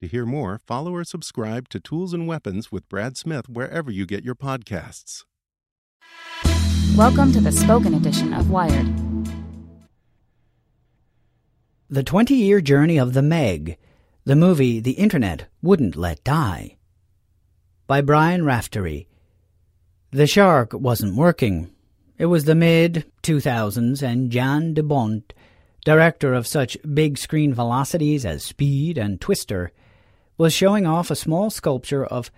To hear more, follow or subscribe to Tools and Weapons with Brad Smith wherever you get your podcasts. Welcome to the spoken edition of Wired. The 20 year journey of the Meg, the movie the Internet wouldn't let die. By Brian Raftery. The shark wasn't working. It was the mid 2000s, and Jan de Bont, director of such big screen velocities as Speed and Twister, was showing off a small sculpture of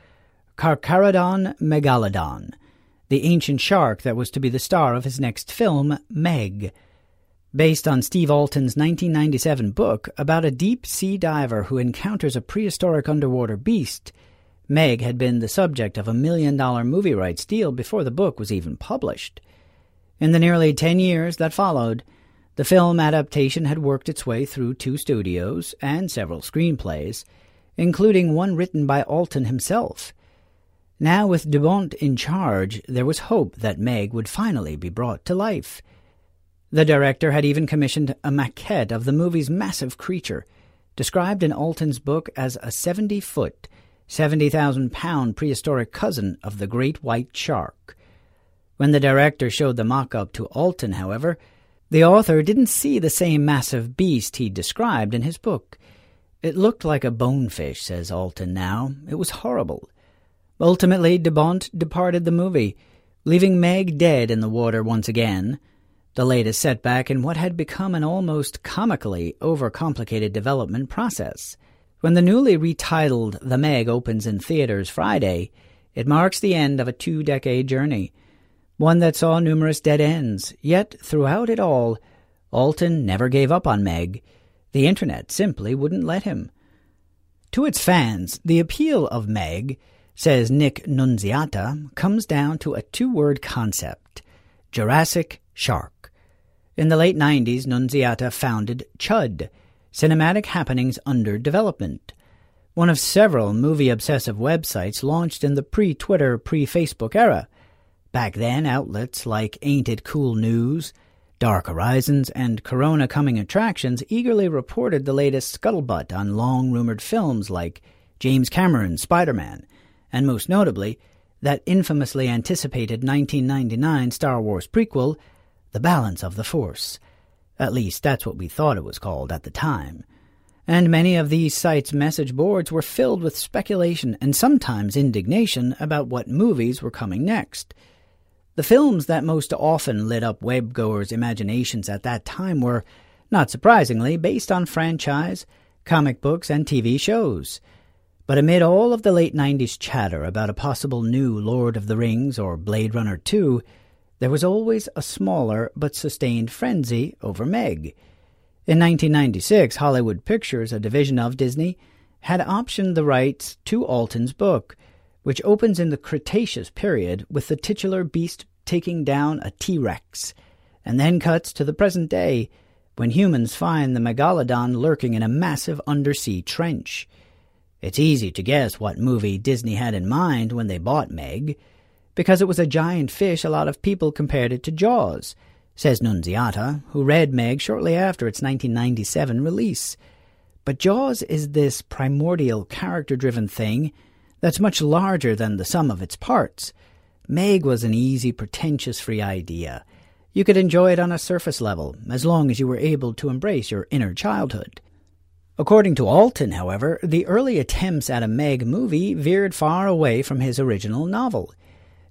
Carcharodon megalodon, the ancient shark that was to be the star of his next film, Meg. Based on Steve Alten's 1997 book about a deep sea diver who encounters a prehistoric underwater beast, Meg had been the subject of a million dollar movie rights deal before the book was even published. In the nearly ten years that followed, the film adaptation had worked its way through two studios and several screenplays including one written by Alten himself. Now, with de Bont in charge, there was hope that Meg would finally be brought to life. The director had even commissioned a maquette of the movie's massive creature, described in Alten's book as a 70 foot, 70,000 pound prehistoric cousin of the great white shark. When the director showed the mock up to Alten, however, the author didn't see the same massive beast he described in his book. It looked like a bonefish, says Alten now. It was horrible. Ultimately, de Bont departed the movie, leaving Meg dead in the water once again, the latest setback in what had become an almost comically overcomplicated development process. When the newly retitled The Meg opens in theaters Friday, it marks the end of a two decade journey, one that saw numerous dead ends, yet throughout it all, Alten never gave up on Meg the internet simply wouldn't let him. To its fans, the appeal of Meg, says Nick Nunziata, comes down to a two word concept Jurassic Shark. In the late 90s, Nunziata founded CHUD, Cinematic Happenings Under Development, one of several movie obsessive websites launched in the pre Twitter, pre Facebook era. Back then, outlets like Ain't It Cool News, Dark Horizons and Corona Coming Attractions eagerly reported the latest scuttlebutt on long rumored films like James Cameron's Spider Man, and most notably, that infamously anticipated 1999 Star Wars prequel, The Balance of the Force. At least that's what we thought it was called at the time. And many of these sites' message boards were filled with speculation and sometimes indignation about what movies were coming next. The films that most often lit up webgoers' imaginations at that time were, not surprisingly, based on franchise, comic books, and TV shows. But amid all of the late 90s chatter about a possible new Lord of the Rings or Blade Runner 2, there was always a smaller but sustained frenzy over Meg. In 1996, Hollywood Pictures, a division of Disney, had optioned the rights to Alten's book, which opens in the Cretaceous period with the titular beast taking down a T Rex, and then cuts to the present day when humans find the megalodon lurking in a massive undersea trench. It's easy to guess what movie Disney had in mind when they bought Meg. Because it was a giant fish, a lot of people compared it to Jaws, says Nunziata, who read Meg shortly after its 1997 release. But Jaws is this primordial, character driven thing that's much larger than the sum of its parts. Meg was an easy, pretentious free idea. You could enjoy it on a surface level, as long as you were able to embrace your inner childhood. According to Alten, however, the early attempts at a Meg movie veered far away from his original novel.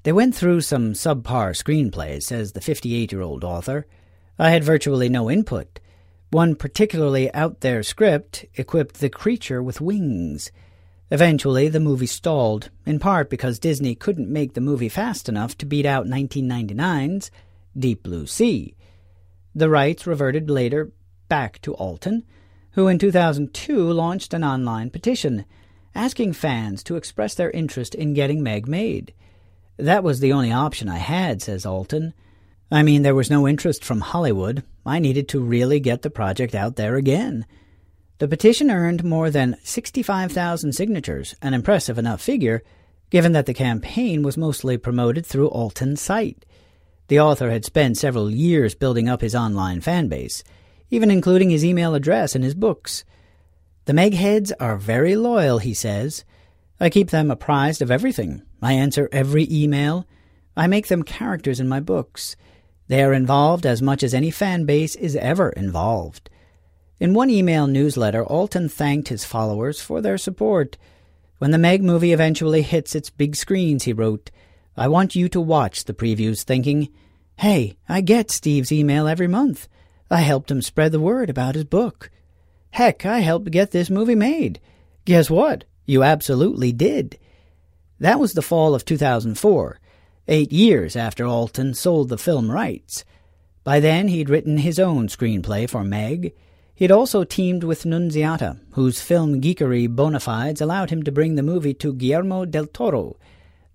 They went through some subpar screenplays, says the 58 year old author. I had virtually no input. One particularly out there script equipped the creature with wings. Eventually, the movie stalled, in part because Disney couldn't make the movie fast enough to beat out 1999's Deep Blue Sea. The rights reverted later back to Alten, who in 2002 launched an online petition asking fans to express their interest in getting Meg made. That was the only option I had, says Alten. I mean, there was no interest from Hollywood. I needed to really get the project out there again. The petition earned more than 65,000 signatures, an impressive enough figure, given that the campaign was mostly promoted through Alten's site. The author had spent several years building up his online fan base, even including his email address in his books. The Megheads are very loyal, he says. I keep them apprised of everything. I answer every email. I make them characters in my books. They are involved as much as any fan base is ever involved. In one email newsletter, Alten thanked his followers for their support. When the Meg movie eventually hits its big screens, he wrote, I want you to watch the previews thinking, hey, I get Steve's email every month. I helped him spread the word about his book. Heck, I helped get this movie made. Guess what? You absolutely did. That was the fall of 2004, eight years after Alten sold the film rights. By then, he'd written his own screenplay for Meg. He'd also teamed with Nunziata, whose film geekery bona fides allowed him to bring the movie to Guillermo del Toro,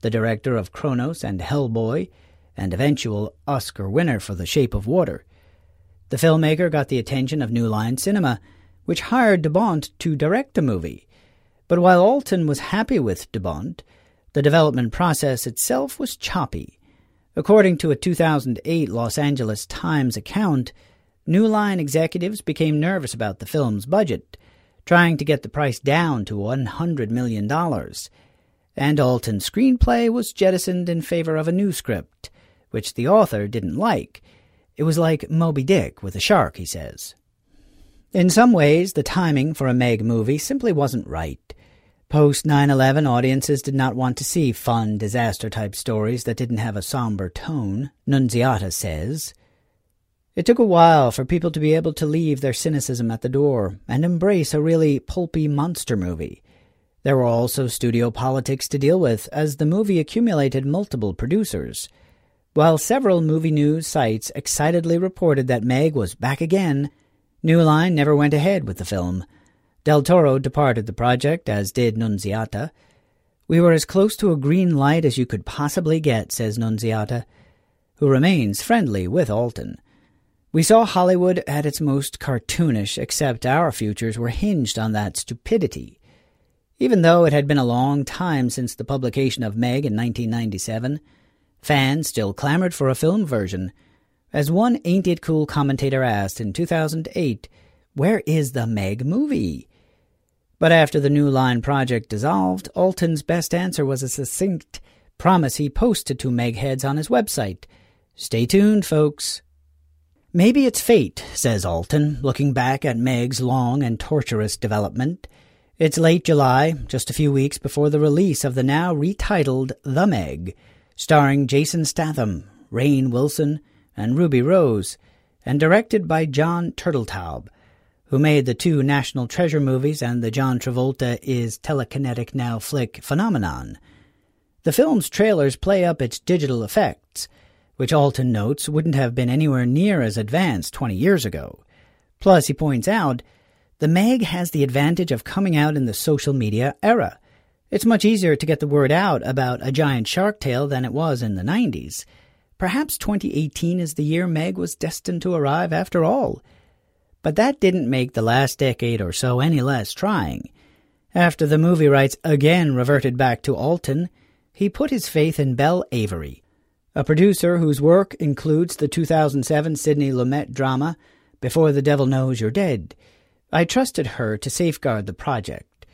the director of Cronos and Hellboy, and eventual Oscar winner for The Shape of Water. The filmmaker got the attention of New Line Cinema, which hired de Bont to direct the movie. But while Alten was happy with de Bont, the development process itself was choppy. According to a 2008 Los Angeles Times account, New Line executives became nervous about the film's budget, trying to get the price down to $100 million and Alten's screenplay was jettisoned in favor of a new script, which the author didn't like. It was like Moby Dick with a shark, he says. In some ways, the timing for a Meg movie simply wasn't right. Post 9 11 audiences did not want to see fun, disaster type stories that didn't have a somber tone, Nunziata says. It took a while for people to be able to leave their cynicism at the door and embrace a really pulpy monster movie. There were also studio politics to deal with, as the movie accumulated multiple producers. While several movie news sites excitedly reported that Meg was back again, New Line never went ahead with the film. Del Toro departed the project, as did Nunziata. We were as close to a green light as you could possibly get, says Nunziata, who remains friendly with Alten. We saw Hollywood at its most cartoonish, except our futures were hinged on that stupidity. Even though it had been a long time since the publication of Meg in 1997, fans still clamored for a film version. As one Ain't It Cool commentator asked in 2008, Where is the Meg movie? But after the New Line project dissolved, Alten's best answer was a succinct promise he posted to Megheads on his website. Stay tuned, folks. Maybe it's fate, says Alten, looking back at Meg's long and torturous development. It's late July, just a few weeks before the release of the now retitled The Meg, starring Jason Statham, Rainn Wilson, and Ruby Rose, and directed by John Turteltaub, who made the two National Treasure movies and the John Travolta is telekinetic now flick Phenomenon. The film's trailers play up its digital effects, which Alten notes wouldn't have been anywhere near as advanced 20 years ago. Plus, he points out the Meg has the advantage of coming out in the social media era. It's much easier to get the word out about a giant shark tale than it was in the 90s. Perhaps 2018 is the year Meg was destined to arrive after all. But that didn't make the last decade or so any less trying. After the movie rights again reverted back to Alten, he put his faith in Belle Avery, a producer whose work includes the 2007 Sidney Lumet drama Before the Devil Knows You're Dead. I trusted her to safeguard the project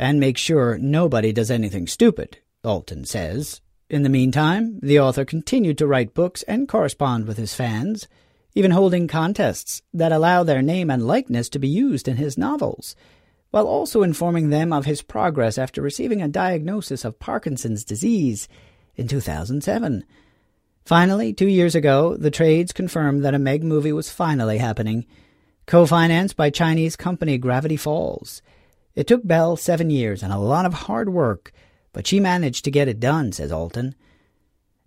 and make sure nobody does anything stupid, Alten says. In the meantime, the author continued to write books and correspond with his fans, even holding contests that allow their name and likeness to be used in his novels, while also informing them of his progress after receiving a diagnosis of Parkinson's disease in 2007. Finally, two years ago, the trades confirmed that a Meg movie was finally happening, co financed by Chinese company Gravity Falls. It took Belle seven years and a lot of hard work but she managed to get it done, says Alten.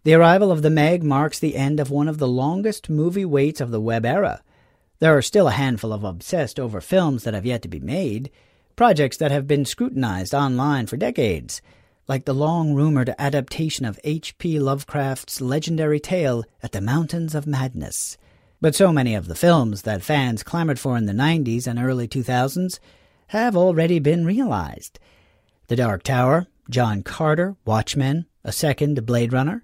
The arrival of the Meg marks the end of one of the longest movie waits of the web era. There are still a handful of obsessed over films that have yet to be made, projects that have been scrutinized online for decades, like the long rumored adaptation of H.P. Lovecraft's legendary tale At the Mountains of Madness. But so many of the films that fans clamored for in the 90s and early 2000s have already been realized. The Dark Tower, John Carter, Watchmen, a second Blade Runner.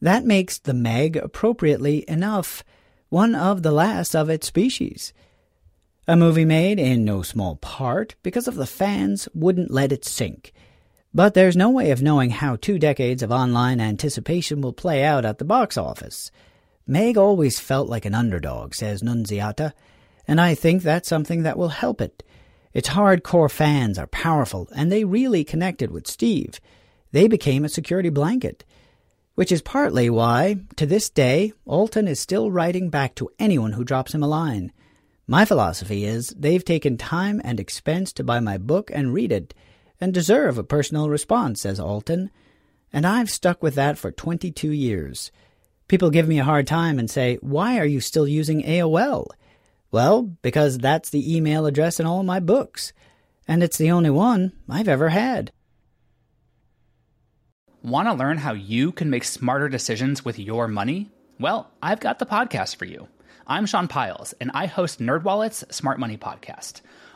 That makes the Meg appropriately enough one of the last of its species. A movie made in no small part because of the fans wouldn't let it sink. But there's no way of knowing how two decades of online anticipation will play out at the box office. Meg always felt like an underdog, says Nunziata, and I think that's something that will help it. Its hardcore fans are powerful, and they really connected with Steve. They became a security blanket. Which is partly why, to this day, Alten is still writing back to anyone who drops him a line. My philosophy is they've taken time and expense to buy my book and read it, and deserve a personal response, says Alten. And I've stuck with that for 22 years. People give me a hard time and say, Why are you still using AOL? Well, because that's the email address in all my books, and it's the only one I've ever had. Want to learn how you can make smarter decisions with your money? Well, I've got the podcast for you. I'm Sean Pyles, and I host NerdWallet's Smart Money Podcast.